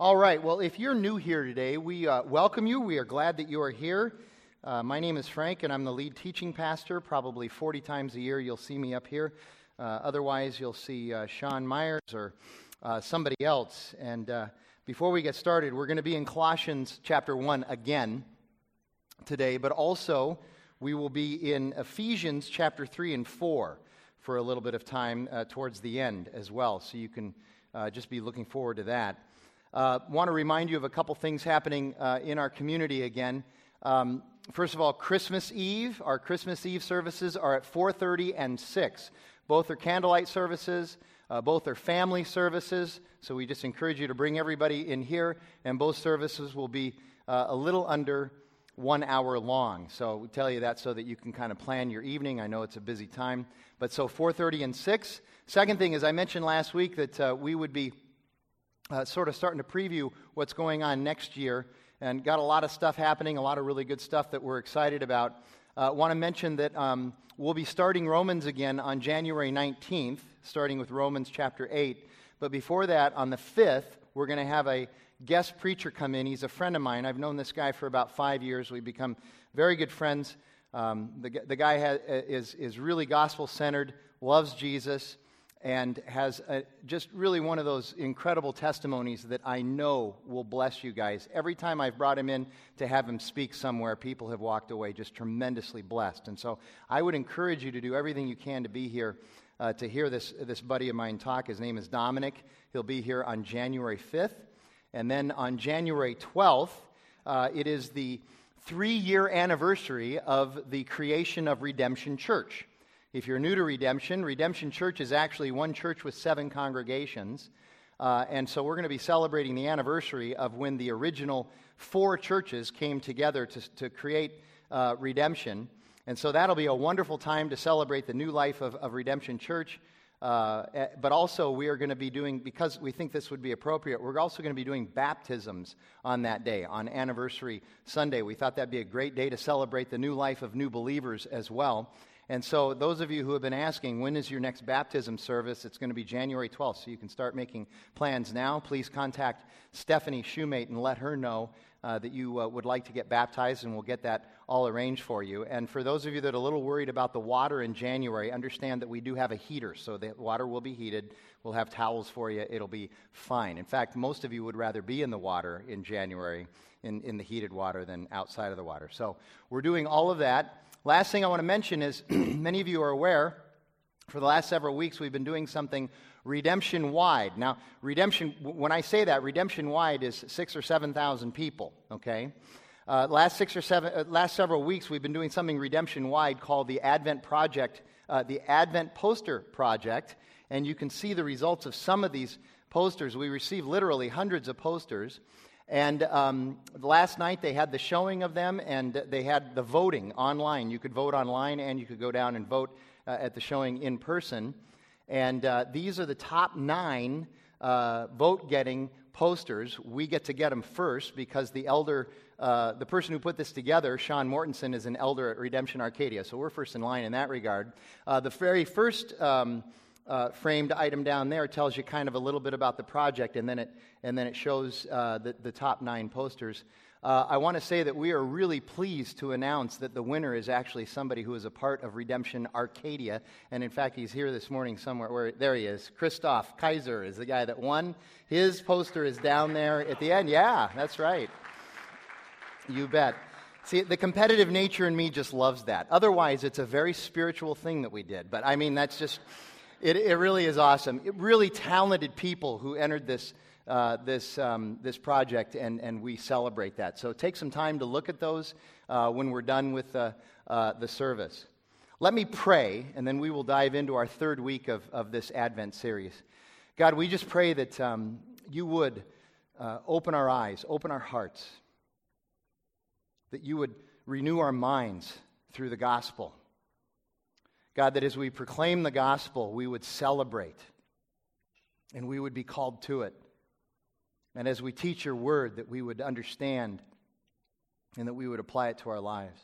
All right, well, if you're new here today, we uh, welcome you. We are glad that you are here. Uh, my name is Frank, and I'm the lead teaching pastor. Probably 40 times a year, you'll see me up here. Uh, otherwise, you'll see uh, Sean Myers or uh, somebody else. And uh, before we get started, we're going to be in Colossians chapter 1 again today, but also we will be in Ephesians chapter 3 and 4 for a little bit of time towards the end as well. So you can just be looking forward to that. Uh, Want to remind you of a couple things happening uh, in our community again. Um, first of all, Christmas Eve. Our Christmas Eve services are at 4:30 and 6. Both are candlelight services. Uh, both are family services. So we just encourage you to bring everybody in here, and both services will be uh, a little under one hour long. So we tell you that so that you can kind of plan your evening. I know it's a busy time, but so 4:30 and 6. Second thing is I mentioned last week that uh, we would be uh, sort of starting to preview what's going on next year and got a lot of stuff happening, a lot of really good stuff that we're excited about. I uh, want to mention that um, we'll be starting Romans again on January 19th, starting with Romans chapter 8. But before that, on the 5th, we're going to have a guest preacher come in. He's a friend of mine. I've known this guy for about five years. We've become very good friends. Um, the, the guy has, is, is really gospel centered, loves Jesus and has a, just really one of those incredible testimonies that I know will bless you guys. Every time I've brought him in to have him speak somewhere, people have walked away just tremendously blessed. And so I would encourage you to do everything you can to be here uh, to hear this, this buddy of mine talk. His name is Dominic. He'll be here on January 5th. And then on January 12th, uh, it is the three year anniversary of the creation of Redemption Church. If you're new to Redemption, Redemption Church is actually one church with seven congregations. Uh, and so we're going to be celebrating the anniversary of when the original four churches came together to, to create uh, Redemption. And so that'll be a wonderful time to celebrate the new life of, of Redemption Church. Uh, eh, but also, we are going to be doing, because we think this would be appropriate, we're also going to be doing baptisms on that day, on Anniversary Sunday. We thought that'd be a great day to celebrate the new life of new believers as well. And so, those of you who have been asking, when is your next baptism service? It's going to be January 12th, so you can start making plans now. Please contact Stephanie Shoemate and let her know uh, that you uh, would like to get baptized, and we'll get that all arranged for you. And for those of you that are a little worried about the water in January, understand that we do have a heater, so the water will be heated. We'll have towels for you. It'll be fine. In fact, most of you would rather be in the water in January, in, in the heated water, than outside of the water. So, we're doing all of that. Last thing I want to mention is many of you are aware, for the last several weeks, we've been doing something redemption wide. Now, redemption, when I say that, redemption wide is six or 7,000 people, okay? Uh, last six or seven, uh, last several weeks, we've been doing something redemption wide called the Advent Project, uh, the Advent Poster Project, and you can see the results of some of these posters. We received literally hundreds of posters. And um, last night they had the showing of them and they had the voting online. You could vote online and you could go down and vote uh, at the showing in person. And uh, these are the top nine uh, vote getting posters. We get to get them first because the elder, uh, the person who put this together, Sean Mortensen, is an elder at Redemption Arcadia. So we're first in line in that regard. Uh, the very first. Um, uh, framed item down there tells you kind of a little bit about the project, and then it, and then it shows uh, the, the top nine posters. Uh, I want to say that we are really pleased to announce that the winner is actually somebody who is a part of Redemption Arcadia. And in fact, he's here this morning somewhere. Where, there he is. Christoph Kaiser is the guy that won. His poster is down there at the end. Yeah, that's right. You bet. See, the competitive nature in me just loves that. Otherwise, it's a very spiritual thing that we did. But I mean, that's just it, it really is awesome. It, really talented people who entered this, uh, this, um, this project, and, and we celebrate that. So take some time to look at those uh, when we're done with uh, the service. Let me pray, and then we will dive into our third week of, of this Advent series. God, we just pray that um, you would uh, open our eyes, open our hearts, that you would renew our minds through the gospel God, that as we proclaim the gospel, we would celebrate and we would be called to it. And as we teach your word, that we would understand and that we would apply it to our lives.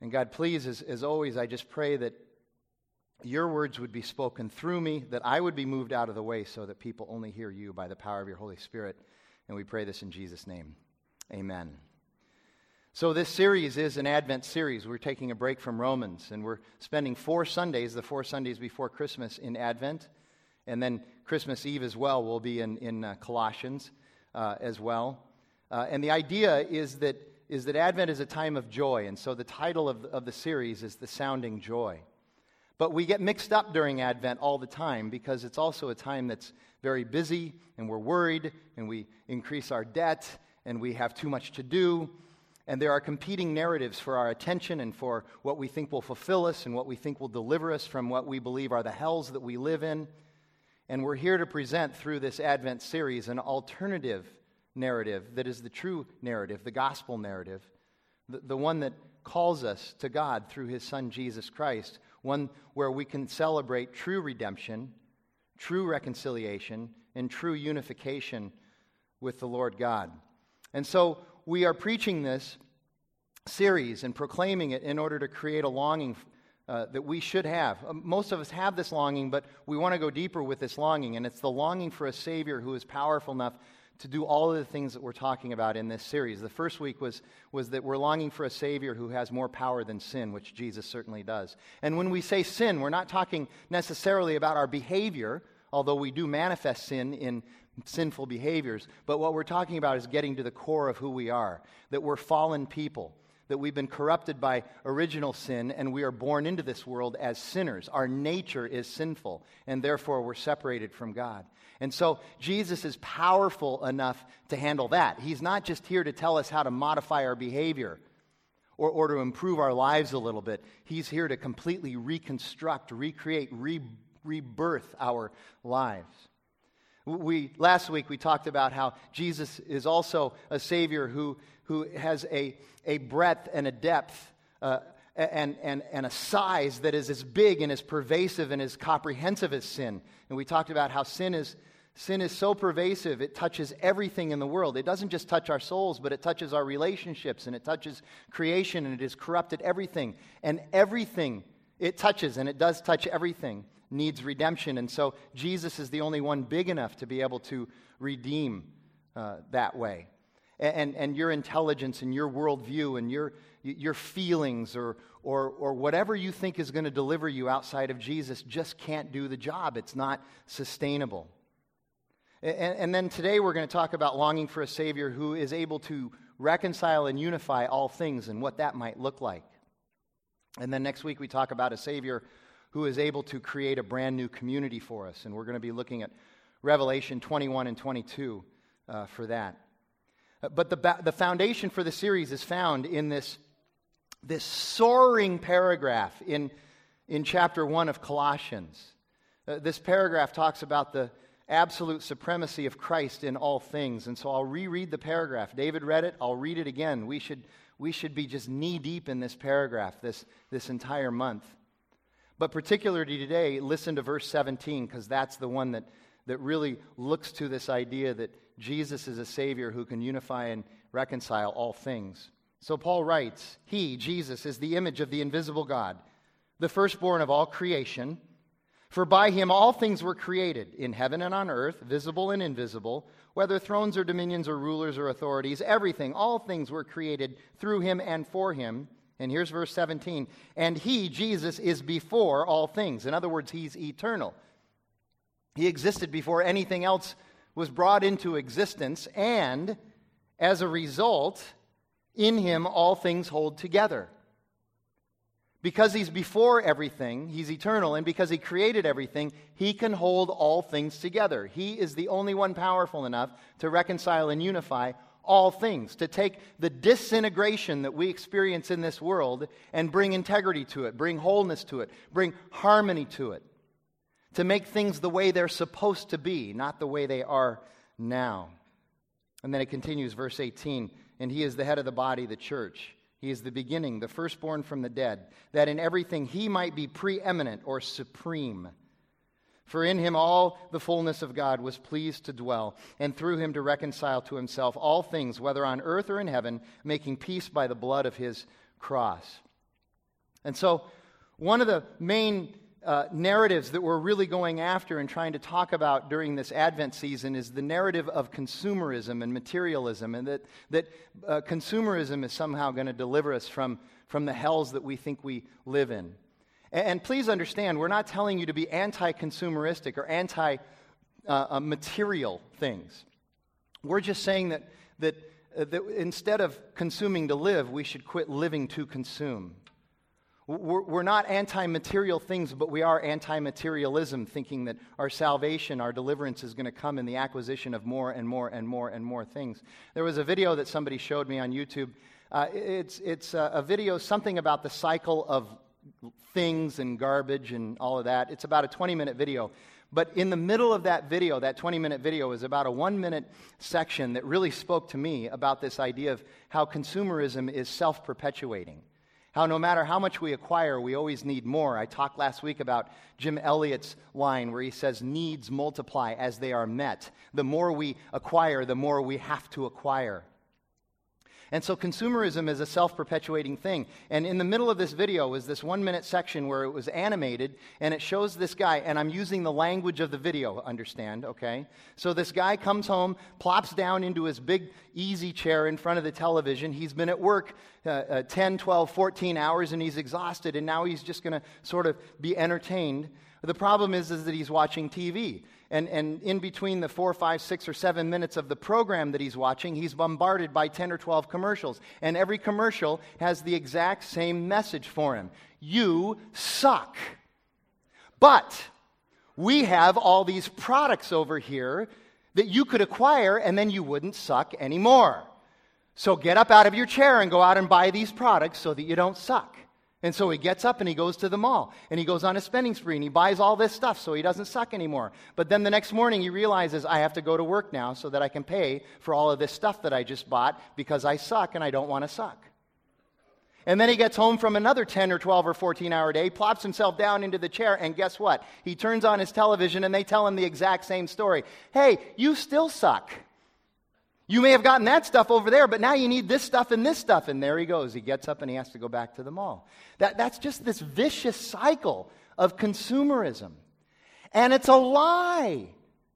And God, please, as, as always, I just pray that your words would be spoken through me, that I would be moved out of the way so that people only hear you by the power of your Holy Spirit. And we pray this in Jesus' name. Amen. So, this series is an Advent series. We're taking a break from Romans, and we're spending four Sundays, the four Sundays before Christmas, in Advent. And then Christmas Eve as well will be in, in uh, Colossians uh, as well. Uh, and the idea is that, is that Advent is a time of joy. And so the title of, of the series is The Sounding Joy. But we get mixed up during Advent all the time because it's also a time that's very busy and we're worried and we increase our debt and we have too much to do. And there are competing narratives for our attention and for what we think will fulfill us and what we think will deliver us from what we believe are the hells that we live in. And we're here to present through this Advent series an alternative narrative that is the true narrative, the gospel narrative, the, the one that calls us to God through his Son Jesus Christ, one where we can celebrate true redemption, true reconciliation, and true unification with the Lord God. And so we are preaching this series and proclaiming it in order to create a longing uh, that we should have. Um, most of us have this longing, but we want to go deeper with this longing, and it's the longing for a Savior who is powerful enough to do all of the things that we're talking about in this series. The first week was, was that we're longing for a Savior who has more power than sin, which Jesus certainly does. And when we say sin, we're not talking necessarily about our behavior, although we do manifest sin in sinful behaviors. But what we're talking about is getting to the core of who we are, that we're fallen people. That we've been corrupted by original sin and we are born into this world as sinners. Our nature is sinful and therefore we're separated from God. And so Jesus is powerful enough to handle that. He's not just here to tell us how to modify our behavior or, or to improve our lives a little bit. He's here to completely reconstruct, recreate, re, rebirth our lives. We, last week we talked about how Jesus is also a Savior who, who has a, a breadth and a depth uh, and, and, and a size that is as big and as pervasive and as comprehensive as sin. And we talked about how sin is, Sin is so pervasive, it touches everything in the world. It doesn't just touch our souls, but it touches our relationships and it touches creation and it has corrupted everything. And everything it touches, and it does touch everything, needs redemption. And so Jesus is the only one big enough to be able to redeem uh, that way. And, and, your intelligence and your worldview and your, your feelings or, or, or whatever you think is going to deliver you outside of Jesus just can't do the job. It's not sustainable. And, and then today we're going to talk about longing for a Savior who is able to reconcile and unify all things and what that might look like. And then next week we talk about a Savior who is able to create a brand new community for us. And we're going to be looking at Revelation 21 and 22 uh, for that. Uh, but the, the foundation for the series is found in this, this soaring paragraph in, in chapter 1 of Colossians. Uh, this paragraph talks about the, absolute supremacy of Christ in all things. And so I'll reread the paragraph. David read it, I'll read it again. We should, we should be just knee deep in this paragraph this, this entire month. But particularly today, listen to verse 17, because that's the one that, that really looks to this idea that Jesus is a Savior who can unify and reconcile all things. So Paul writes, He, Jesus, is the image of the invisible God, the firstborn of all creation. For by him all things were created, in heaven and on earth, visible and invisible, whether thrones or dominions or rulers or authorities, everything, all things were created through him and for him. And here's verse 17. And he, Jesus, is before all things. In other words, he's eternal. He existed before anything else was brought into existence, and as a result, in him all things hold together. Because he's before everything, he's eternal, and because he created everything, he can hold all things together. He is the only one powerful enough to reconcile and unify all things, to take the disintegration that we experience in this world and bring integrity to it, bring wholeness to it, bring harmony to it, to make things the way they're supposed to be, not the way they are now. And then it continues, verse 18, and he is the head of the body, the church. He is the beginning, the firstborn from the dead, that in everything he might be preeminent or supreme. For in him all the fullness of God was pleased to dwell, and through him to reconcile to himself all things, whether on earth or in heaven, making peace by the blood of his cross. And so, one of the main uh, narratives that we're really going after and trying to talk about during this Advent season is the narrative of consumerism and materialism, and that, that uh, consumerism is somehow going to deliver us from, from the hells that we think we live in. And, please understand, we're not telling you to be anti consumeristic or anti uh, material things. We're just saying that, that, uh, that instead of consuming to live, we should quit living to consume. We're, we're not anti material things, but we are anti materialism, thinking that our salvation, our deliverance is going to come in the acquisition of more and more and more and more things. There was a video that somebody showed me on YouTube. Uh, it's it's a, a video, something about the cycle of things and garbage and all of that. It's about a 20 minute video. But in the middle of that video, that 20 minute video, is about a one minute section that really spoke to me about this idea of how consumerism is self perpetuating. How no matter how much we acquire, we always need more. I talked last week about Jim Elliot's line where he says, Needs multiply as they are met. The more we acquire, the more we have to acquire. And so consumerism is a self perpetuating thing. And in the middle of this video was this one minute section where it was animated, and it shows this guy, and I'm using the language of the video, understand, okay? So this guy comes home, plops down into his big easy chair in front of the television. He's been at work uh, uh, 10, 12, 14 hours, and he's exhausted, and now he's just going to sort of be entertained. The problem is, is that he's watching TV. And, and in between the four, five, six, or seven minutes of the program that he's watching, he's bombarded by 10 or 12 commercials. And every commercial has the exact same message for him You suck. But we have all these products over here that you could acquire and then you wouldn't suck anymore. So get up out of your chair and go out and buy these products so that you don't suck. And so he gets up and he goes to the mall and he goes on a spending spree and he buys all this stuff so he doesn't suck anymore. But then the next morning he realizes I have to go to work now so that I can pay for all of this stuff that I just bought because I suck and I don't want to suck. And then he gets home from another 10 or 12 or 14 hour day, plops himself down into the chair, and guess what? He turns on his television and they tell him the exact same story. Hey, you still suck. You may have gotten that stuff over there, but now you need this stuff and this stuff. And there he goes. He gets up and he has to go back to the mall. That, that's just this vicious cycle of consumerism. And it's a lie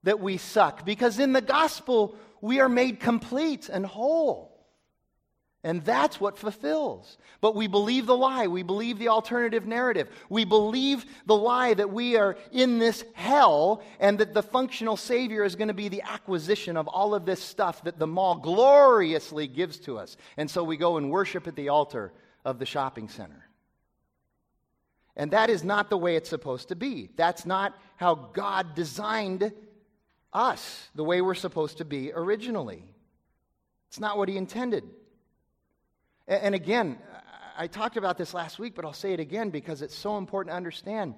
that we suck because in the gospel, we are made complete and whole. And that's what fulfills. But we believe the lie. We believe the alternative narrative. We believe the lie that we are in this hell and that the functional Savior is going to be the acquisition of all of this stuff that the mall gloriously gives to us. And so we go and worship at the altar of the shopping center. And that is not the way it's supposed to be. That's not how God designed us, the way we're supposed to be originally. It's not what He intended. And again, I talked about this last week, but I'll say it again because it's so important to understand.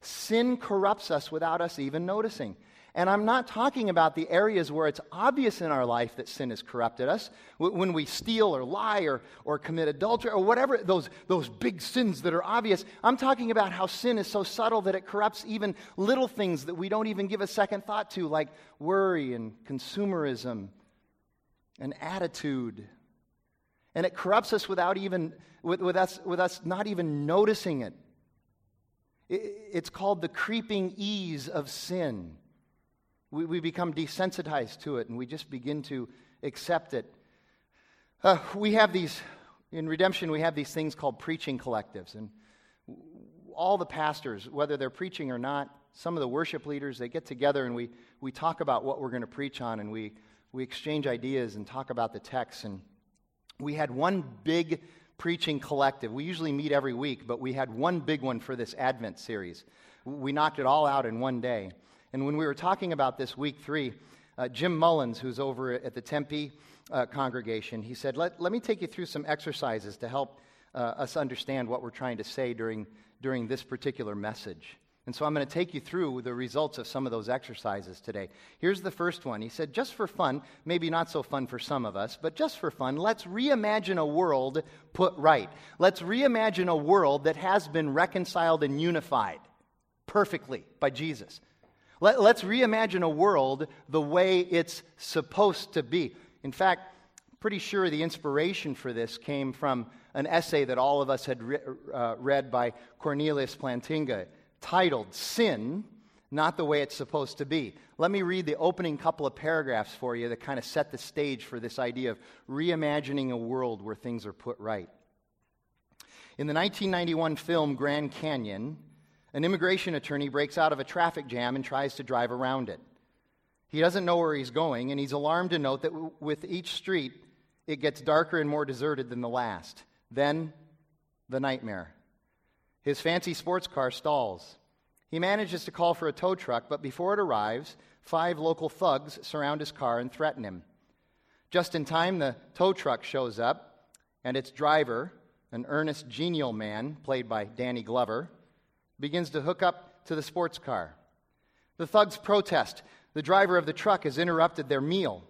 Sin corrupts us without us even noticing. And I'm not talking about the areas where it's obvious in our life that sin has corrupted us, when we steal or lie or, or commit adultery or whatever, those, those big sins that are obvious. I'm talking about how sin is so subtle that it corrupts even little things that we don't even give a second thought to, like worry and consumerism and attitude and it corrupts us without even, with, with, us, with us not even noticing it. it. It's called the creeping ease of sin. We, we become desensitized to it and we just begin to accept it. Uh, we have these, in redemption, we have these things called preaching collectives. And all the pastors, whether they're preaching or not, some of the worship leaders, they get together and we, we talk about what we're going to preach on and we, we exchange ideas and talk about the text. And we had one big preaching collective. We usually meet every week, but we had one big one for this Advent series. We knocked it all out in one day. And when we were talking about this week three, uh, Jim Mullins, who's over at the Tempe uh, congregation, he said, let, let me take you through some exercises to help uh, us understand what we're trying to say during, during this particular message. And so I'm going to take you through the results of some of those exercises today. Here's the first one. He said, just for fun, maybe not so fun for some of us, but just for fun, let's reimagine a world put right. Let's reimagine a world that has been reconciled and unified perfectly by Jesus. Let, us reimagine a world the way it's supposed to be. In fact, pretty sure the inspiration for this came from an essay that all of us had re- uh, read by Cornelius Plantinga titled Sin, Not the Way It's Supposed to Be. Let me read the opening couple of paragraphs for you that kind of set the stage for this idea of reimagining a world where things are put right. In the 1991 film Grand Canyon, an immigration attorney breaks out of a traffic jam and tries to drive around it. He doesn't know where he's going, and he's alarmed to note that w- with each street, it gets darker and more deserted than the last. Then, the nightmare. His fancy sports car stalls. He manages to call for a tow truck, but before it arrives, five local thugs surround his car and threaten him. Just in time, the tow truck shows up, and its driver, an earnest, genial man played by Danny Glover, begins to hook up to the sports car. The thugs protest. The driver of the truck has interrupted their meal.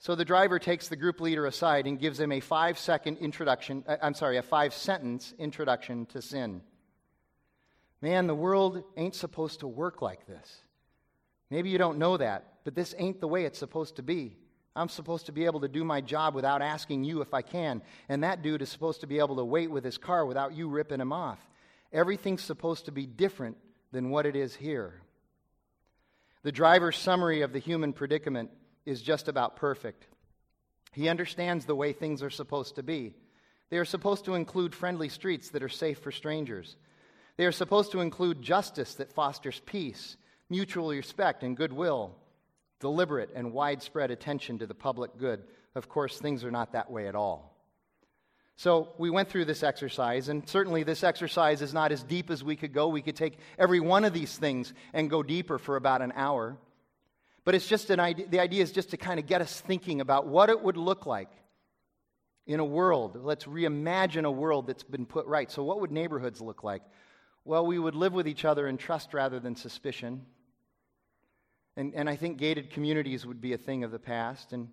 So the driver takes the group leader aside and gives him a five second introduction, uh, I'm sorry, a five sentence introduction to sin. Man, the world ain't supposed to work like this. Maybe you don't know that, but this ain't the way it's supposed to be. I'm supposed to be able to do my job without asking you if I can, and that dude is supposed to be able to wait with his car without you ripping him off. Everything's supposed to be different than what it is here. The driver's summary of the human predicament is just about perfect. He understands the way things are supposed to be. They are supposed to include friendly streets that are safe for strangers. They are supposed to include justice that fosters peace, mutual respect, and goodwill, deliberate and widespread attention to the public good. Of course, things are not that way at all. So we went through this exercise, and certainly this exercise is not as deep as we could go. We could take every one of these things and go deeper for about an hour. But it's just an idea, the idea is just to kind of get us thinking about what it would look like in a world. Let's reimagine a world that's been put right. So, what would neighborhoods look like? Well, we would live with each other in trust rather than suspicion. And, and I think gated communities would be a thing of the past. And,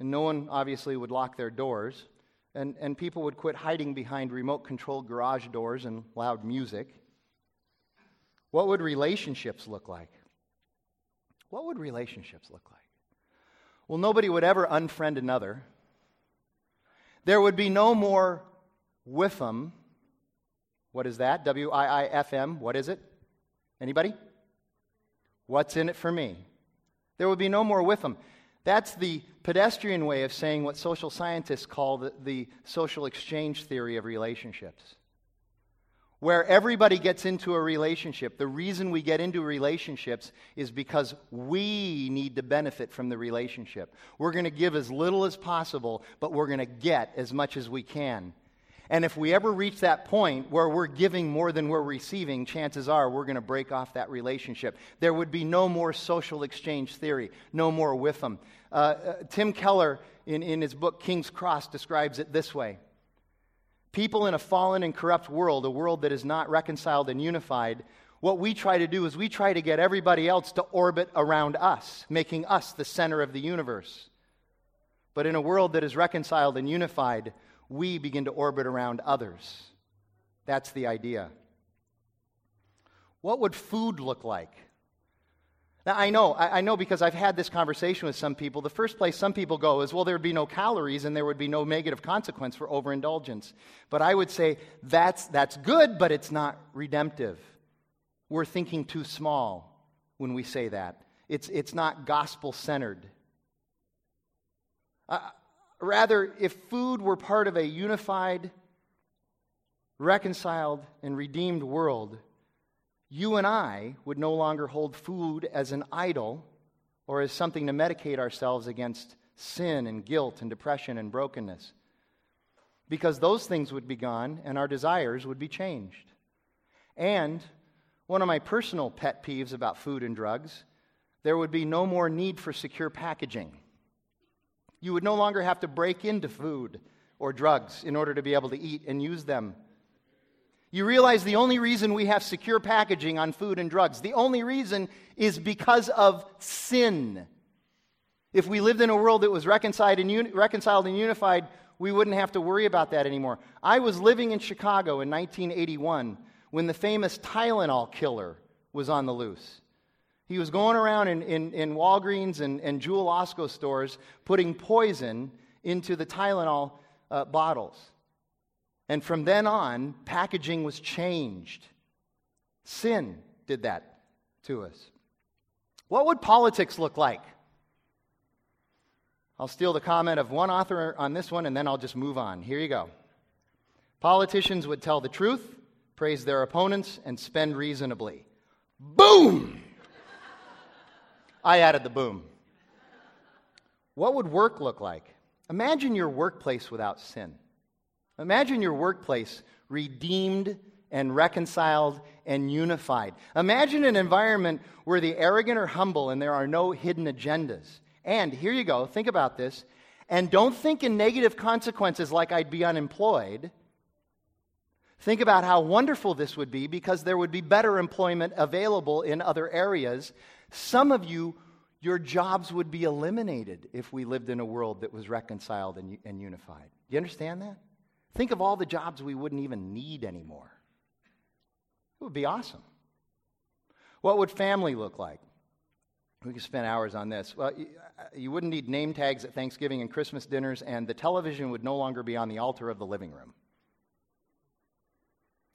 and no one obviously would lock their doors and, and people would quit hiding behind remote controlled garage doors and loud music. What would relationships look like? What would relationships look like? Well, nobody would ever unfriend another. There would be no more WIFM. What is that? W I I F M. What is it? Anybody? What's in it for me? There would be no more WIFM. That's the pedestrian way of saying what social scientists call the, the social exchange theory of relationships. Where everybody gets into a relationship. The reason we get into relationships is because we need to benefit from the relationship. We're going to give as little as possible, but we're going to get as much as we can. And if we ever reach that point where we're giving more than we're receiving, chances are we're going to break off that relationship. There would be no more social exchange theory, no more WIFM. Uh, uh, Tim Keller, in, in his book King's Cross, describes it this way People in a fallen and corrupt world, a world that is not reconciled and unified, what we try to do is we try to get everybody else to orbit around us, making us the center of the universe. But in a world that is reconciled and unified, we begin to orbit around others. That's the idea. What would food look like? Now, I know, I know because I've had this conversation with some people. The first place some people go is, well, there would be no calories and there would be no negative consequence for overindulgence. But I would say that's, that's good, but it's not redemptive. We're thinking too small when we say that. It's, it's not gospel centered. Rather, if food were part of a unified, reconciled, and redeemed world, you and I would no longer hold food as an idol or as something to medicate ourselves against sin and guilt and depression and brokenness. Because those things would be gone and our desires would be changed. And one of my personal pet peeves about food and drugs, there would be no more need for secure packaging. You would no longer have to break into food or drugs in order to be able to eat and use them. You realize the only reason we have secure packaging on food and drugs, the only reason is because of sin. If we lived in a world that was reconciled and, uni- reconciled and unified, we wouldn't have to worry about that anymore. I was living in Chicago in 1981 when the famous Tylenol killer was on the loose. He was going around in, in, in Walgreens and, and Jewel Osco stores putting poison into the Tylenol uh, bottles. And from then on, packaging was changed. Sin did that to us. What would politics look like? I'll steal the comment of one author on this one and then I'll just move on. Here you go. Politicians would tell the truth, praise their opponents, and spend reasonably. Boom! I added the boom. What would work look like? Imagine your workplace without sin. Imagine your workplace redeemed and reconciled and unified. Imagine an environment where the arrogant are humble and there are no hidden agendas. And here you go, think about this. And don't think in negative consequences like I'd be unemployed. Think about how wonderful this would be because there would be better employment available in other areas. Some of you, your jobs would be eliminated if we lived in a world that was reconciled and, and unified. Do you understand that? Think of all the jobs we wouldn't even need anymore. It would be awesome. What would family look like? We could spend hours on this. Well, uh, you wouldn't need name tags at Thanksgiving and Christmas dinners, and the television would no longer be on the altar of the living room.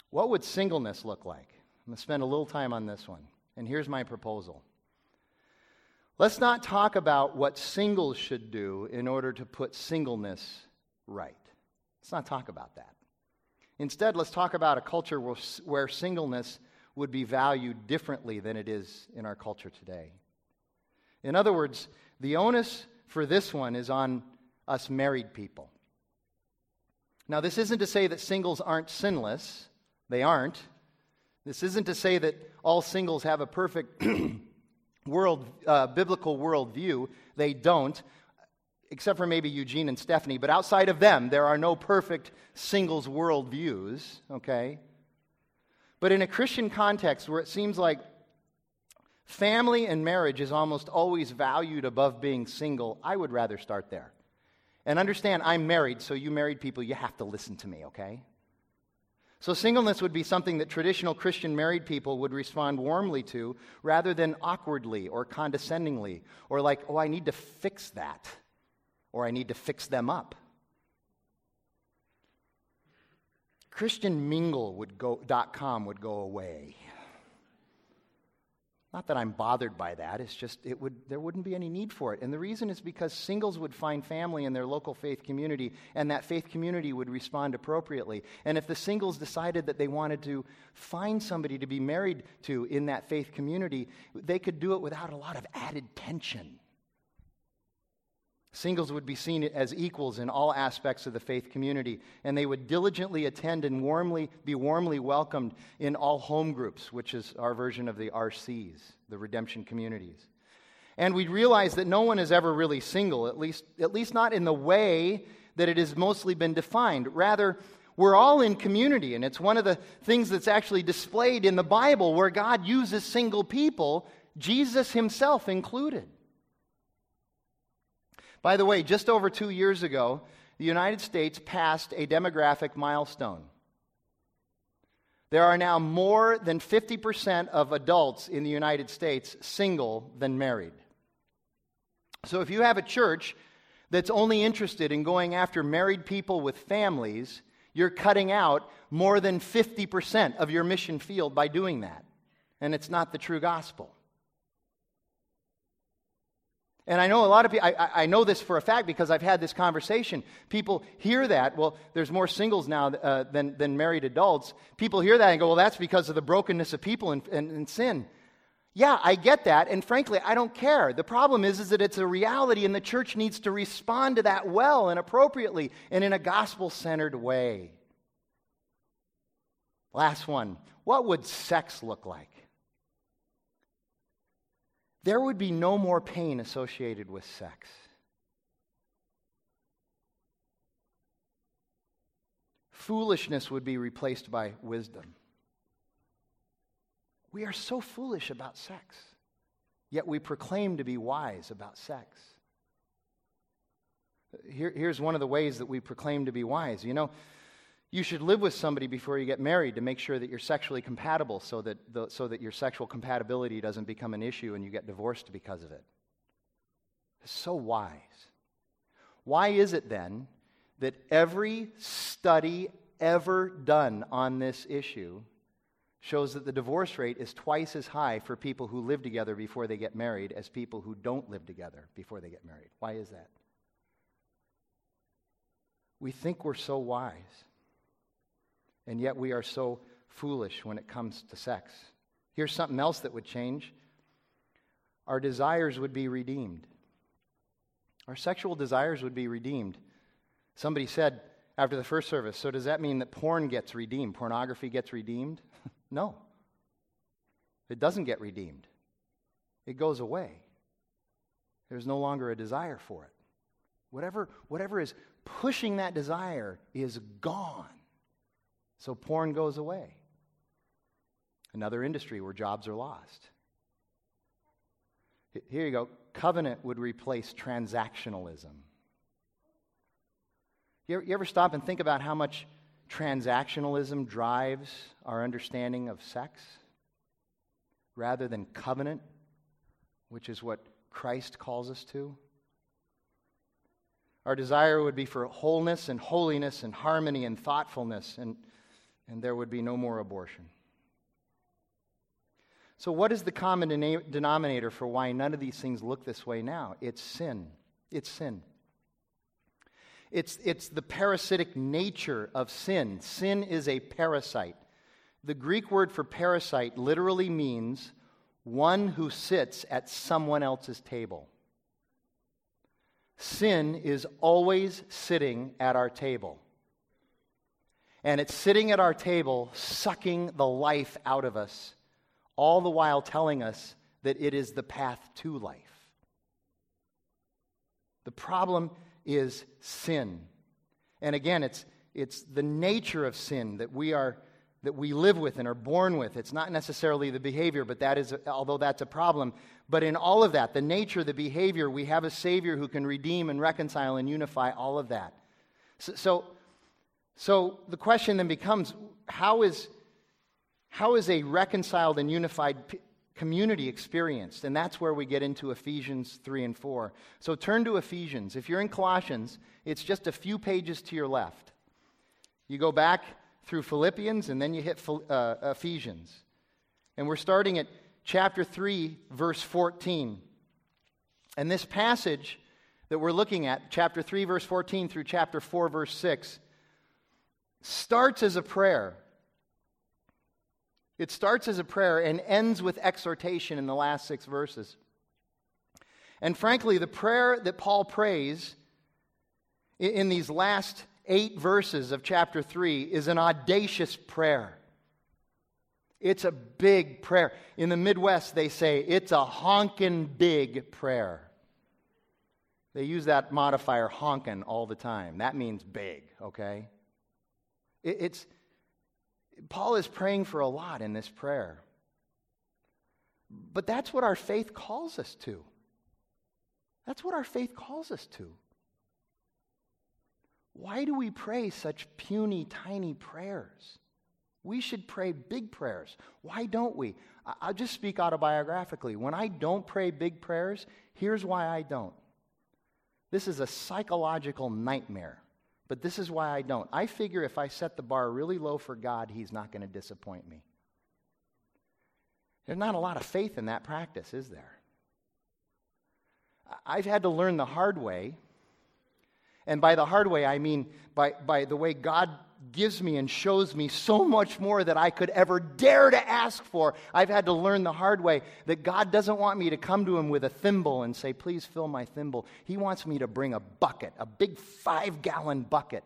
What would singleness look like? I'm going to spend a little time on this one. And here's my proposal. Let's not talk about what singles should do in order to put singleness right. Let's not talk about that. Instead, let's talk about a culture where, singleness would be valued differently than it is in our culture today. In other words, the onus for this one is on us married people. Now, this isn't to say that singles aren't sinless, they aren't. This isn't to say that all singles have a perfect world, uh, biblical worldview. They don't except for maybe Eugene and Stephanie, but outside of them, there are no perfect singles worldviews, okay? But in a Christian context where it seems like family and marriage is almost always valued above being single, I would rather start there. And understand, I'm married, so you married people, you have to listen to me, okay? So, singleness would be something that traditional Christian married people would respond warmly to rather than awkwardly or condescendingly or like, oh, I need to fix that or I need to fix them up. ChristianMingle.com would go away. Not that I'm bothered by that, it's just it would, there wouldn't be any need for it. And the reason is because singles would find family in their local faith community, and that faith community would respond appropriately. And if the singles decided that they wanted to find somebody to be married to in that faith community, they could do it without a lot of added tension. Singles would be seen as equals in all aspects of the faith community, and they would diligently attend and warmly be warmly welcomed in all home groups, which is our version of the RCs, the redemption communities. And we realize that no one is ever really single, at least, at least not in the way that it has mostly been defined. Rather, we're all in community, and it's one of the things that's actually displayed in the Bible where God uses single people, Jesus himself included. By the way, just over two years ago, the United States passed a demographic milestone. There are now more than 50% of adults in the United States single than married. So if you have a church that's only interested in going after married people with families, you're cutting out more than 50% of your mission field by doing that. And it's not the true gospel. And I know a lot of people, I, I, know this for a fact because I've had this conversation. People hear that, well, there's more singles now uh, than, than married adults. People hear that and go, well, that's because of the brokenness of people and, and, and sin. Yeah, I get that, and frankly, I don't care. The problem is, is that it's a reality, and the church needs to respond to that well and appropriately and in a gospel centered way. Last one what would sex look like? There would be no more pain associated with sex. Foolishness would be replaced by wisdom. We are so foolish about sex, yet we proclaim to be wise about sex. Here, here's one of the ways that we proclaim to be wise. You know, you should live with somebody before you get married to make sure that you're sexually compatible so that, the, so that your sexual compatibility doesn't become an issue and you get divorced because of it. It's so wise. Why is it then that every study ever done on this issue shows that the divorce rate is twice as high for people who live together before they get married as people who don't live together before they get married. Why is that? We think we're so wise, and yet we are so foolish when it comes to sex. Here's something else that would change our desires would be redeemed. Our sexual desires would be redeemed. Somebody said after the first service, so does that mean that porn gets redeemed? Pornography gets redeemed? No. It doesn't get redeemed, it goes away. There's no longer a desire for it. Whatever, whatever is pushing that desire is gone. So porn goes away. Another industry where jobs are lost. Here you go. Covenant would replace transactionalism. You ever, you ever stop and think about how much transactionalism drives our understanding of sex rather than covenant, which is what Christ calls us to. Our desire would be for wholeness and holiness and harmony and thoughtfulness, and, and there would be no more abortion. So, what is the common denominator for why none of these things look this way now? It's sin. It's sin. It's, it's the parasitic nature of sin. Sin is a parasite. The Greek word for parasite literally means one who sits at someone else's table. Sin is always sitting at our table. And it's sitting at our table, sucking the life out of us, all the while telling us that it is the path to life. The problem is sin. And again, it's, it's the nature of sin that we are that we live with and are born with. It's not necessarily the behavior, but that is, although that's a problem. But in all of that, the nature, the behavior, we have a Savior who can redeem and reconcile and unify all of that. So, so, so the question then becomes how is, how is a reconciled and unified community experienced. And that's where we get into Ephesians 3 and 4. So turn to Ephesians. If you're in Colossians, it's just a few pages to your left. You go back through Philippians and then you hit uh, Ephesians. And we're starting at chapter 3, verse 14. And this passage that we're looking at, chapter 3, verse 14 through chapter 4, verse 6, starts as a prayer. It starts as a prayer and ends with exhortation in the last six verses. And frankly, the prayer that Paul prays in these last eight verses of chapter 3 is an audacious prayer. It's a big prayer. In the Midwest, they say it's a honkin' big prayer. They use that modifier honkin' all the time. That means big, okay? It's, Paul is praying for a lot in this prayer. But that's what our faith calls us to. That's what our faith calls us to. Why do we pray such puny, tiny prayers? We should pray big prayers. Why don't we? I'll just speak autobiographically. When I don't pray big prayers, here's why I don't. This is a psychological nightmare. But this is why I don't. I figure if I set the bar really low for God, He's not going to disappoint me. There's not a lot of faith in that practice, is there? I've had to learn the hard way. And by the hard way, I mean by, by the way God gives me and shows me so much more that I could ever dare to ask for. I've had to learn the hard way that God doesn't want me to come to Him with a thimble and say, Please fill my thimble. He wants me to bring a bucket, a big five gallon bucket.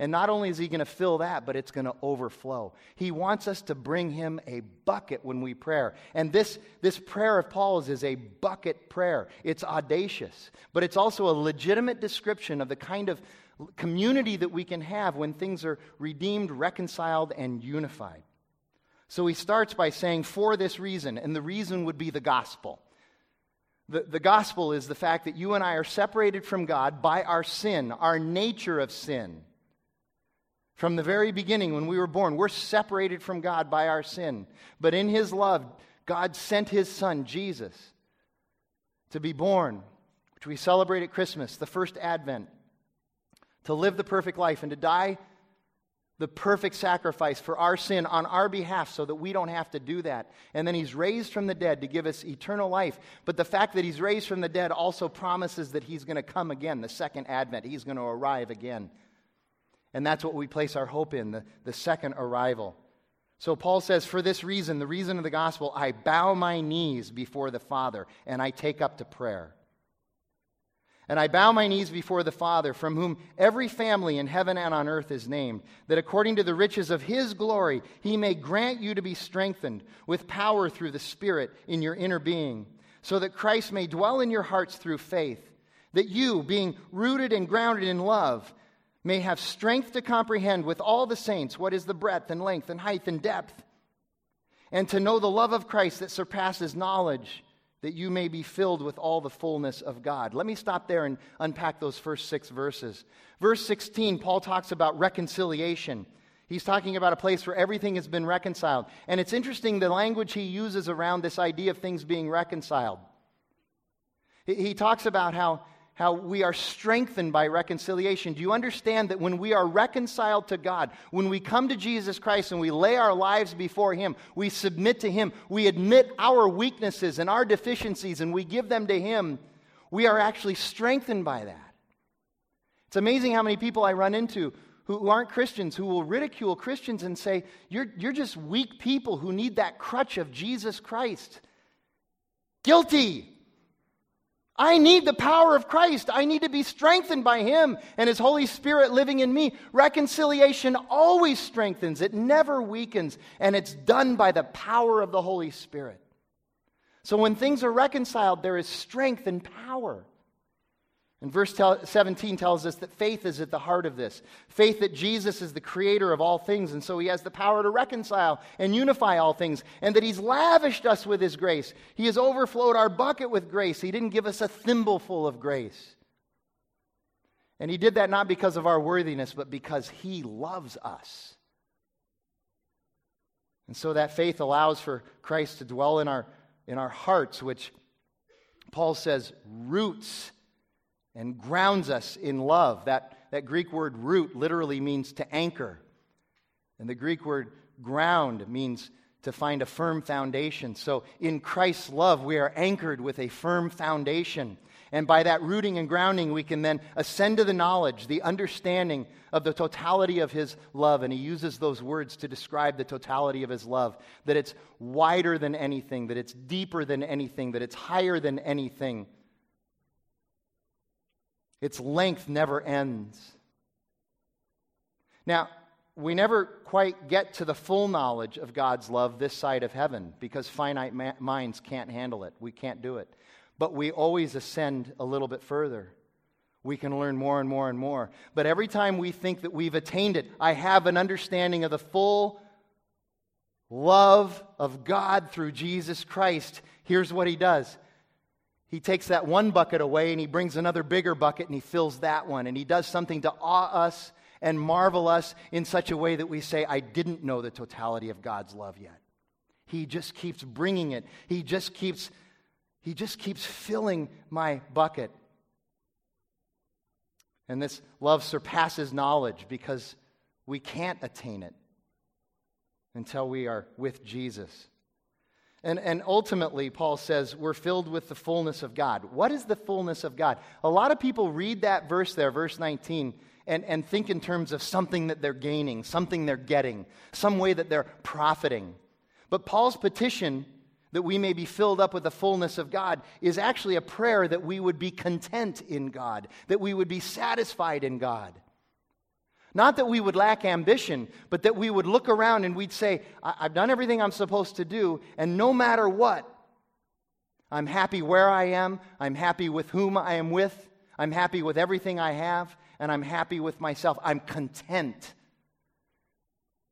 And not only is He going to fill that, but it's going to overflow. He wants us to bring Him a bucket when we pray. And this, this prayer of Paul's is a bucket prayer. It's audacious, but it's also a legitimate description of the kind of community that we can have when things are redeemed, reconciled, and unified. So he starts by saying, for this reason, and the reason would be the gospel. The, the gospel is the fact that you and I are separated from God by our sin, our nature of sin. From the very beginning, when we were born, we're separated from God by our sin. But in His love, God sent His Son, Jesus, to be born, which we celebrate at Christmas, the first Advent to live the perfect life and to die the perfect sacrifice for our sin on our behalf so that we don't have to do that. And then he's raised from the dead to give us eternal life. But the fact that he's raised from the dead also promises that he's going to come again, the second advent. He's going to arrive again. And that's what we place our hope in, the, the second arrival. So Paul says, For this reason, the reason of the gospel, I bow my knees before the Father and I take up to prayer. And I bow my knees before the Father, from whom every family in heaven and on earth is named, that according to the riches of his glory, he may grant you to be strengthened with power through the Spirit in your inner being, so that Christ may dwell in your hearts through faith, that you, being rooted and grounded in love, may have strength to comprehend with all the saints what is the breadth and length and height and depth, and to know the love of Christ that surpasses knowledge that you may be filled with all the fullness of God. Let me stop there and unpack those first six verses. Verse 16, Paul talks about reconciliation. He's talking about a place where everything has been reconciled. And it's interesting the language he uses around this idea of things being reconciled. He talks about how how we are strengthened by reconciliation. Do you understand that when we are reconciled to God, when we come to Jesus Christ and we lay our lives before Him, we submit to Him, we admit our weaknesses and our deficiencies, and we give them to Him, we are actually strengthened by that. It's amazing how many people I run into who aren't Christians who will ridicule Christians and say, You're, you're just weak people who need that crutch of Jesus Christ. Guilty. I need the power of Christ. I need to be strengthened by Him and His Holy Spirit living in me. Reconciliation always strengthens, it never weakens, and it's done by the power of the Holy Spirit. So when things are reconciled, there is strength and power. And verse 17 tells us that faith is at the heart of this. Faith that Jesus is the creator of all things, and so he has the power to reconcile and unify all things, and that he's lavished us with his grace. He has overflowed our bucket with grace. He didn't give us a thimbleful of grace. And he did that not because of our worthiness, but because he loves us. And so that faith allows for Christ to dwell in our, in our hearts, which Paul says roots and grounds us in love. That, that Greek word root literally means to anchor. And the Greek word ground means to find a firm foundation. So in Christ's love, we are anchored with a firm foundation. And by that rooting and grounding, we can then ascend to the knowledge, the understanding of the totality of His love. And He uses those words to describe the totality of His love that it's wider than anything, that it's deeper than anything, that it's higher than anything. Its length never ends. Now, we never quite get to the full knowledge of God's love this side of heaven because finite ma- minds can't handle it. We can't do it. But we always ascend a little bit further. We can learn more and more and more. But every time we think that we've attained it, I have an understanding of the full love of God through Jesus Christ, here's what he does he takes that one bucket away and he brings another bigger bucket and he fills that one. And he does something to awe us and marvel us in such a way that we say, I didn't know the totality of God's love yet. He just keeps bringing it. He just keeps he just keeps filling my bucket. And this love surpasses knowledge because we can't attain it until we are with Jesus. And, and ultimately, Paul says, we're filled with the fullness of God. What is the fullness of God? A lot of people read that verse there, verse 19, and, and think in terms of something that they're gaining, something they're getting, some way that they're profiting. But Paul's petition that we may be filled up with the fullness of God is actually a prayer that we would be content in God, that we would be satisfied in God. Not that we would lack ambition, but that we would look around and we'd say, I've done everything I'm supposed to do, and no matter what, I'm happy where I am, I'm happy with whom I am with, I'm happy with everything I have, and I'm happy with myself. I'm content.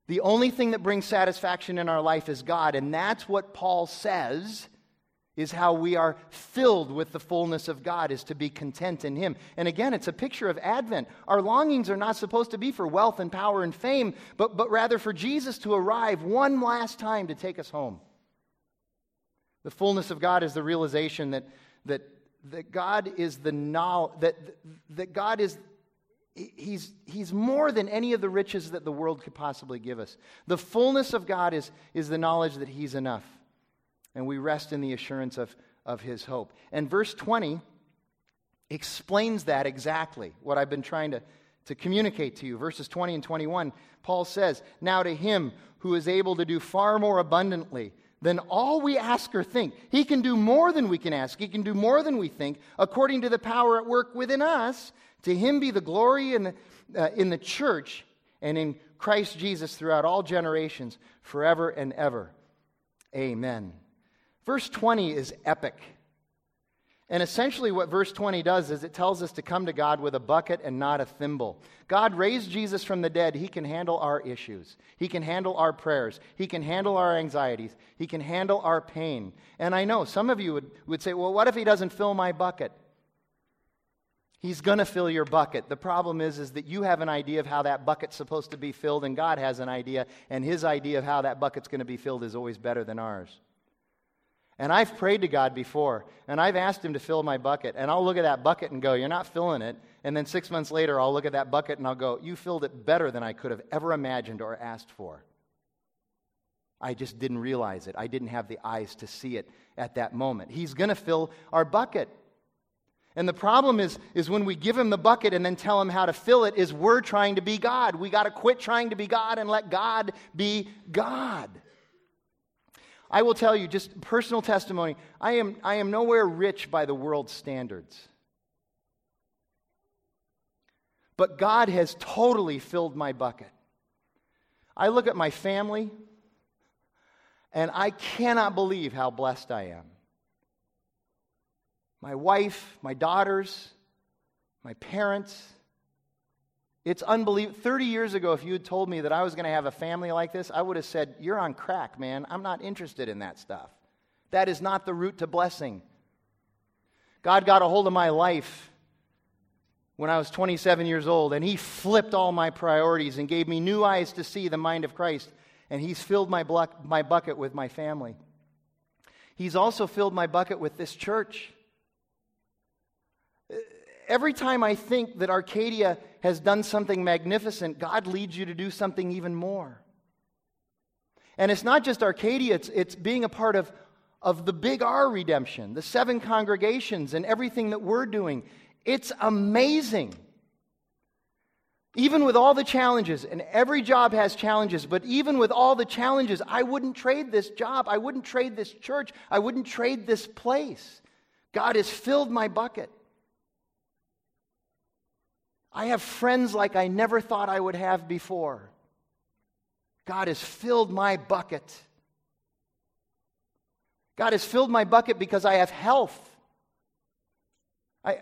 The only thing that brings satisfaction in our life is God, and that's what Paul says is how we are filled with the fullness of God, is to be content in Him. And again, it's a picture of Advent. Our longings are not supposed to be for wealth and power and fame, but, but rather for Jesus to arrive one last time to take us home. The fullness of God is the realization that, that, that God is the knowledge, that, that God is He's, he's more than any of the riches that the world could possibly give us. The fullness of God is, is the knowledge that He's enough. And we rest in the assurance of, of His hope. And verse 20 explains that exactly, what I've been trying to, to communicate to you. Verses 20 and 21, Paul says, Now to Him who is able to do far more abundantly than all we ask or think. He can do more than we can ask. He can do more than we think, according to the power at work within us. To him be the glory in the, uh, in the church and in Christ Jesus throughout all generations, forever and ever. Amen. Verse 20 is epic. And essentially, what verse 20 does is it tells us to come to God with a bucket and not a thimble. God raised Jesus from the dead. He can handle our issues, He can handle our prayers, He can handle our anxieties, He can handle our pain. And I know some of you would, would say, well, what if He doesn't fill my bucket? He's going to fill your bucket. The problem is, is that you have an idea of how that bucket's supposed to be filled, and God has an idea, and His idea of how that bucket's going to be filled is always better than ours. And I've prayed to God before, and I've asked Him to fill my bucket. And I'll look at that bucket and go, You're not filling it. And then six months later, I'll look at that bucket and I'll go, You filled it better than I could have ever imagined or asked for. I just didn't realize it. I didn't have the eyes to see it at that moment. He's going to fill our bucket. And the problem is, is when we give him the bucket and then tell him how to fill it, is we're trying to be God. We got to quit trying to be God and let God be God. I will tell you, just personal testimony, I am, I am nowhere rich by the world's standards. But God has totally filled my bucket. I look at my family, and I cannot believe how blessed I am. My wife, my daughters, my parents, it's unbelievable. 30 years ago, if you had told me that I was going to have a family like this, I would have said, You're on crack, man. I'm not interested in that stuff. That is not the route to blessing. God got a hold of my life when I was 27 years old, and He flipped all my priorities and gave me new eyes to see the mind of Christ. And He's filled my, my bucket with my family. He's also filled my bucket with this church every time I think that Arcadia has done something magnificent, God leads you to do something even more. And it's not just Arcadia, it's, it's being a part of, of the big R redemption, the seven congregations, and everything that we're doing. It's amazing. Even with all the challenges, and every job has challenges, but even with all the challenges, I wouldn't trade this job. I wouldn't trade this church. I wouldn't trade this place. God has filled my bucket. I have friends like I never thought I would have before. God has filled my bucket. God has filled my bucket because I have health. I,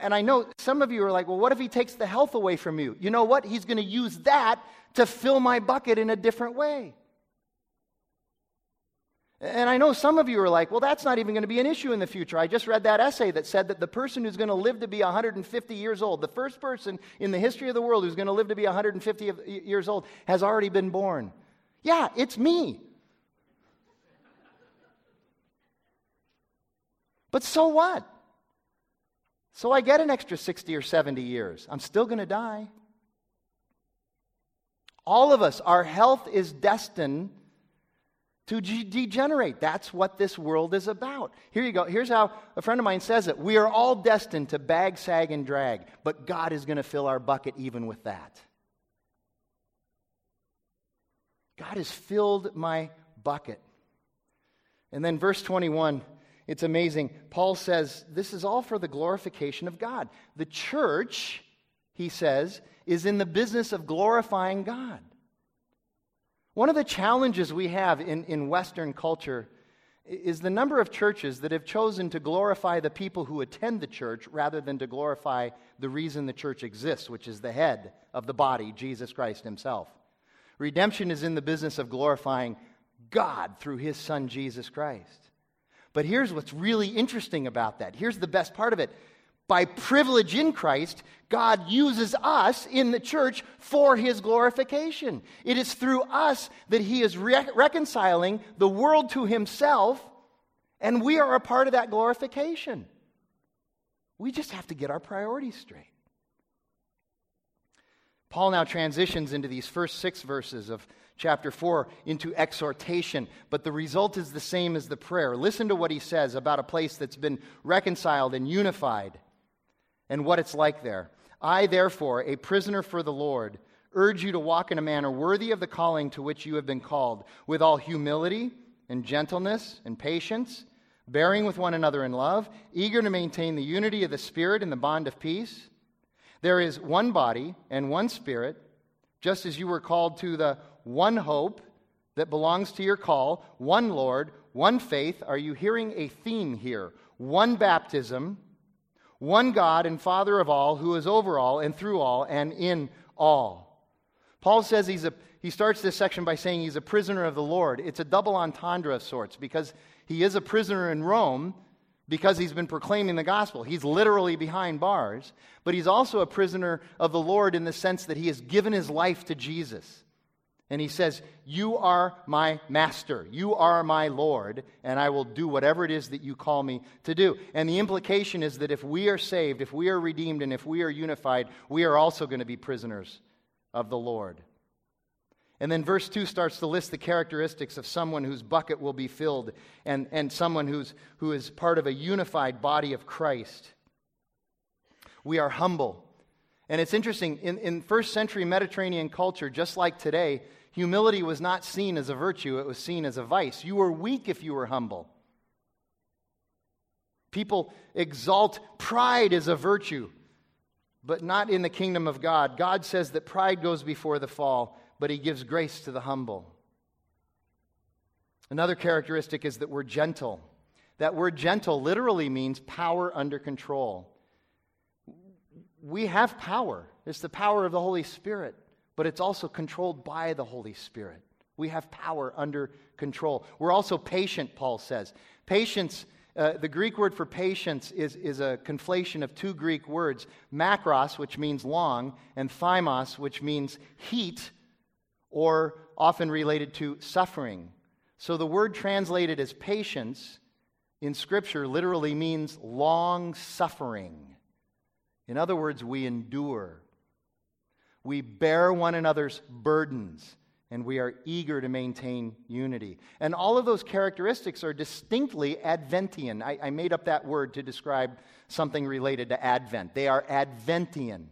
and I know some of you are like, well, what if he takes the health away from you? You know what? He's going to use that to fill my bucket in a different way. And I know some of you are like, well, that's not even going to be an issue in the future. I just read that essay that said that the person who's going to live to be 150 years old, the first person in the history of the world who's going to live to be 150 years old, has already been born. Yeah, it's me. But so what? So I get an extra 60 or 70 years. I'm still going to die. All of us, our health is destined to degenerate. That's what this world is about. Here you go. Here's how a friend of mine says it We are all destined to bag, sag, and drag, but God is going to fill our bucket even with that. God has filled my bucket. And then verse 21, it's amazing. Paul says, This is all for the glorification of God. The church, he says, is in the business of glorifying God. One of the challenges we have in, in Western culture is the number of churches that have chosen to glorify the people who attend the church rather than to glorify the reason the church exists, which is the head of the body, Jesus Christ Himself. Redemption is in the business of glorifying God through His Son, Jesus Christ. But here's what's really interesting about that. Here's the best part of it by privilege in Christ, God uses us in the church for his glorification. It is through us that he is re- reconciling the world to himself, and we are a part of that glorification. We just have to get our priorities straight. Paul now transitions into these first six verses of chapter 4 into exhortation, but the result is the same as the prayer. Listen to what he says about a place that's been reconciled and unified and what it's like there. I, therefore, a prisoner for the Lord, urge you to walk in a manner worthy of the calling to which you have been called, with all humility and gentleness and patience, bearing with one another in love, eager to maintain the unity of the Spirit in the bond of peace. There is one body and one Spirit, just as you were called to the one hope that belongs to your call, one Lord, one faith. Are you hearing a theme here? One baptism, one God and Father of all, who is over all and through all and in all. Paul says he's a, he starts this section by saying he's a prisoner of the Lord. It's a double entendre of sorts because he is a prisoner in Rome because he's been proclaiming the gospel. He's literally behind bars, but he's also a prisoner of the Lord in the sense that he has given his life to Jesus. And he says, You are my master. You are my Lord, and I will do whatever it is that you call me to do. And the implication is that if we are saved, if we are redeemed, and if we are unified, we are also going to be prisoners of the Lord. And then verse 2 starts to list the characteristics of someone whose bucket will be filled and, and someone who's, who is part of a unified body of Christ. We are humble. And it's interesting, in, in first century Mediterranean culture, just like today, Humility was not seen as a virtue, it was seen as a vice. You were weak if you were humble. People exalt pride as a virtue, but not in the kingdom of God. God says that pride goes before the fall, but He gives grace to the humble. Another characteristic is that we're gentle. That word gentle literally means power under control. We have power, it's the power of the Holy Spirit but it's also controlled by the Holy Spirit. We have power under control. We're also patient, Paul says. Patience, uh, the Greek word for patience is, is a conflation of two Greek words makros, which means long, and thymos, which means heat, or often related to suffering. So the word translated as patience in Scripture literally means long suffering. In other words, we endure. We bear one another's burdens, and we are eager to maintain unity. And all of those characteristics are distinctly Adventian. I, I made up that word to describe something related to Advent. They are Adventian.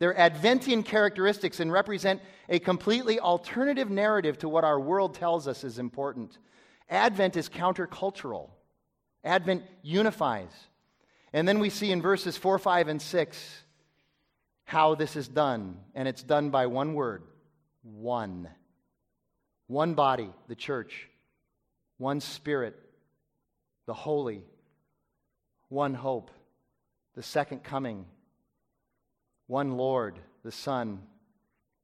They're Adventian characteristics and represent a completely alternative narrative to what our world tells us is important. Advent is countercultural, Advent unifies. And then we see in verses 4, 5, and 6 how this is done, and it's done by one word one. One body, the church, one spirit, the holy, one hope, the second coming, one Lord, the Son,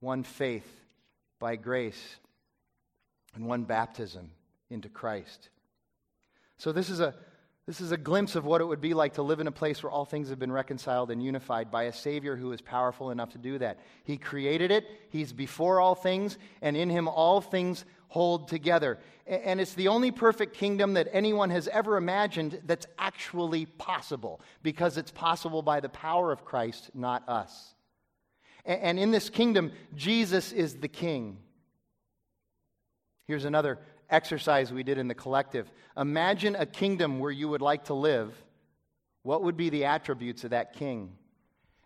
one faith by grace, and one baptism into Christ. So, this is a this is a glimpse of what it would be like to live in a place where all things have been reconciled and unified by a Savior who is powerful enough to do that. He created it, He's before all things, and in Him all things hold together. And it's the only perfect kingdom that anyone has ever imagined that's actually possible, because it's possible by the power of Christ, not us. And in this kingdom, Jesus is the King. Here's another exercise we did in the collective. Imagine a kingdom where you would like to live. What would be the attributes of that king?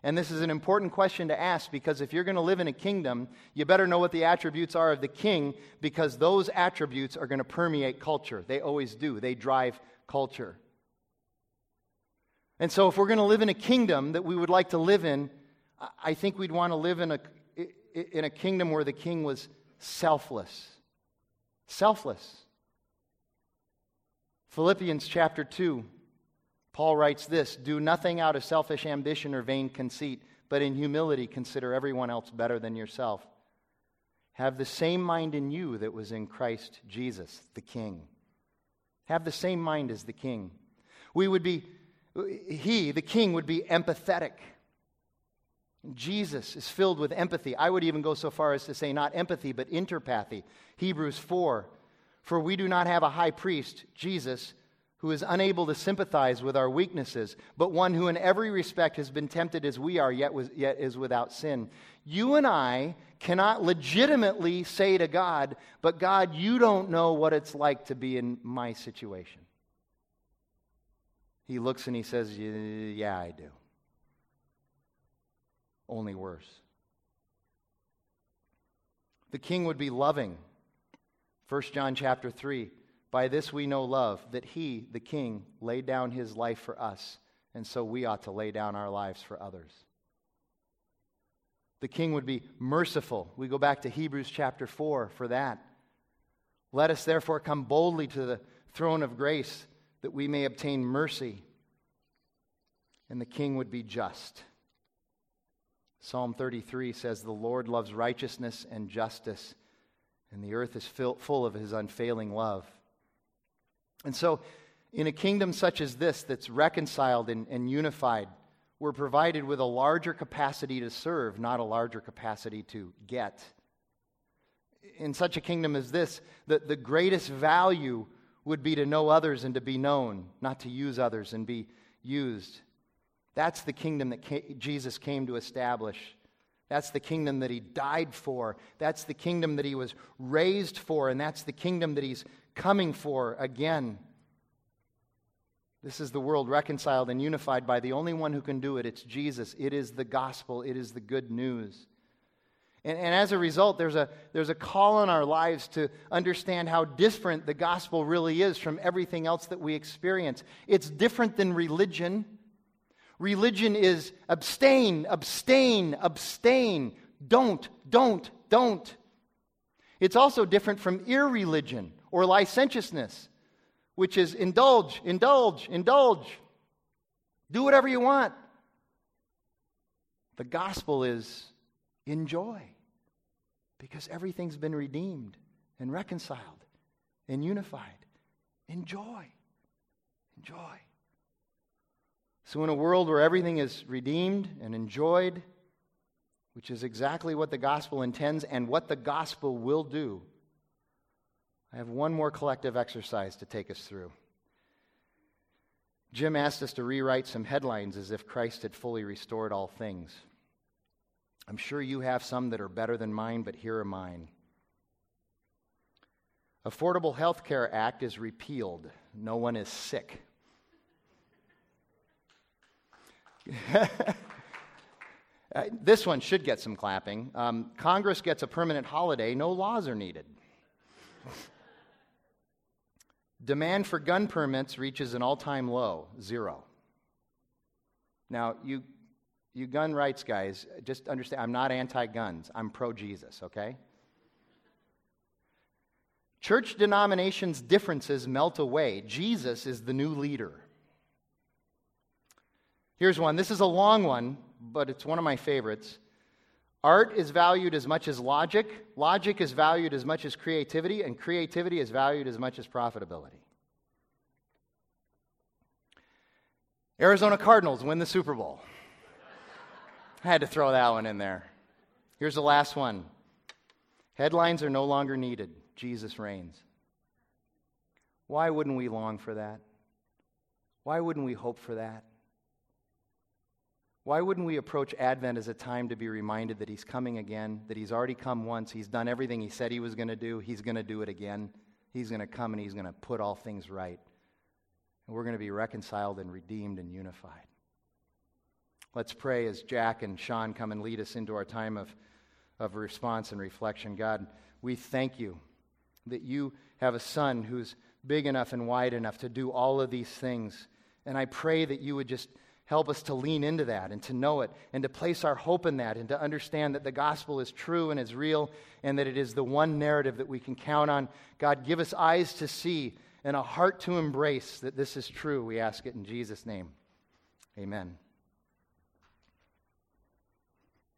And this is an important question to ask because if you're going to live in a kingdom, you better know what the attributes are of the king because those attributes are going to permeate culture. They always do, they drive culture. And so, if we're going to live in a kingdom that we would like to live in, I think we'd want to live in a, in a kingdom where the king was selfless selfless. Philippians chapter 2, Paul writes this Do nothing out of selfish ambition or vain conceit, but in humility consider everyone else better than yourself. Have the same mind in you that was in Christ Jesus, the King. Have the same mind as the King. We would be, he, the King, would be empathetic. Jesus is filled with empathy. I would even go so far as to say not empathy, but interpathy. Hebrews 4 For we do not have a high priest, Jesus, who is unable to sympathize with our weaknesses, but one who in every respect has been tempted as we are, yet, was, yet is without sin. You and I cannot legitimately say to God, But God, you don't know what it's like to be in my situation. He looks and he says, Yeah, I do. Only worse. The king would be loving. 1 John chapter 3 by this we know love, that he, the king, laid down his life for us, and so we ought to lay down our lives for others. The king would be merciful. We go back to Hebrews chapter 4 for that. Let us therefore come boldly to the throne of grace that we may obtain mercy. And the king would be just. Psalm 33 says, The Lord loves righteousness and justice, and the earth is full of his unfailing love. And so, in a kingdom such as this, that's reconciled and, and unified, we're provided with a larger capacity to serve, not a larger capacity to get. In such a kingdom as this, the, the greatest value would be to know others and to be known, not to use others and be used. That's the kingdom that Jesus came to establish. That's the kingdom that he died for. That's the kingdom that he was raised for. And that's the kingdom that he's coming for again. This is the world reconciled and unified by the only one who can do it. It's Jesus. It is the gospel, it is the good news. And, and, as a result, there's a, there's a call in our lives to understand how different the gospel really is from everything else that we experience. It's different than religion. Religion is abstain, abstain, abstain. Don't, don't, don't. It's also different from irreligion or licentiousness, which is indulge, indulge, indulge. Do whatever you want. The gospel is enjoy because everything's been redeemed and reconciled and unified. Enjoy. Enjoy. So, in a world where everything is redeemed and enjoyed, which is exactly what the gospel intends and what the gospel will do, I have one more collective exercise to take us through. Jim asked us to rewrite some headlines as if Christ had fully restored all things. I'm sure you have some that are better than mine, but here are mine. Affordable Health Care Act is repealed. No one is sick. uh, this one should get some clapping. Um, Congress gets a permanent holiday. No laws are needed. Demand for gun permits reaches an all time low, zero. Now, you, you gun rights guys, just understand I'm not anti guns, I'm pro Jesus, okay? Church denominations' differences melt away. Jesus is the new leader. Here's one. This is a long one, but it's one of my favorites. Art is valued as much as logic, logic is valued as much as creativity, and creativity is valued as much as profitability. Arizona Cardinals win the Super Bowl. I had to throw that one in there. Here's the last one Headlines are no longer needed. Jesus reigns. Why wouldn't we long for that? Why wouldn't we hope for that? Why wouldn't we approach Advent as a time to be reminded that He's coming again, that He's already come once, He's done everything He said He was going to do, He's going to do it again. He's going to come and He's going to put all things right. And we're going to be reconciled and redeemed and unified. Let's pray as Jack and Sean come and lead us into our time of, of response and reflection. God, we thank you that you have a son who's big enough and wide enough to do all of these things. And I pray that you would just Help us to lean into that and to know it and to place our hope in that and to understand that the gospel is true and is real and that it is the one narrative that we can count on. God, give us eyes to see and a heart to embrace that this is true. We ask it in Jesus' name. Amen.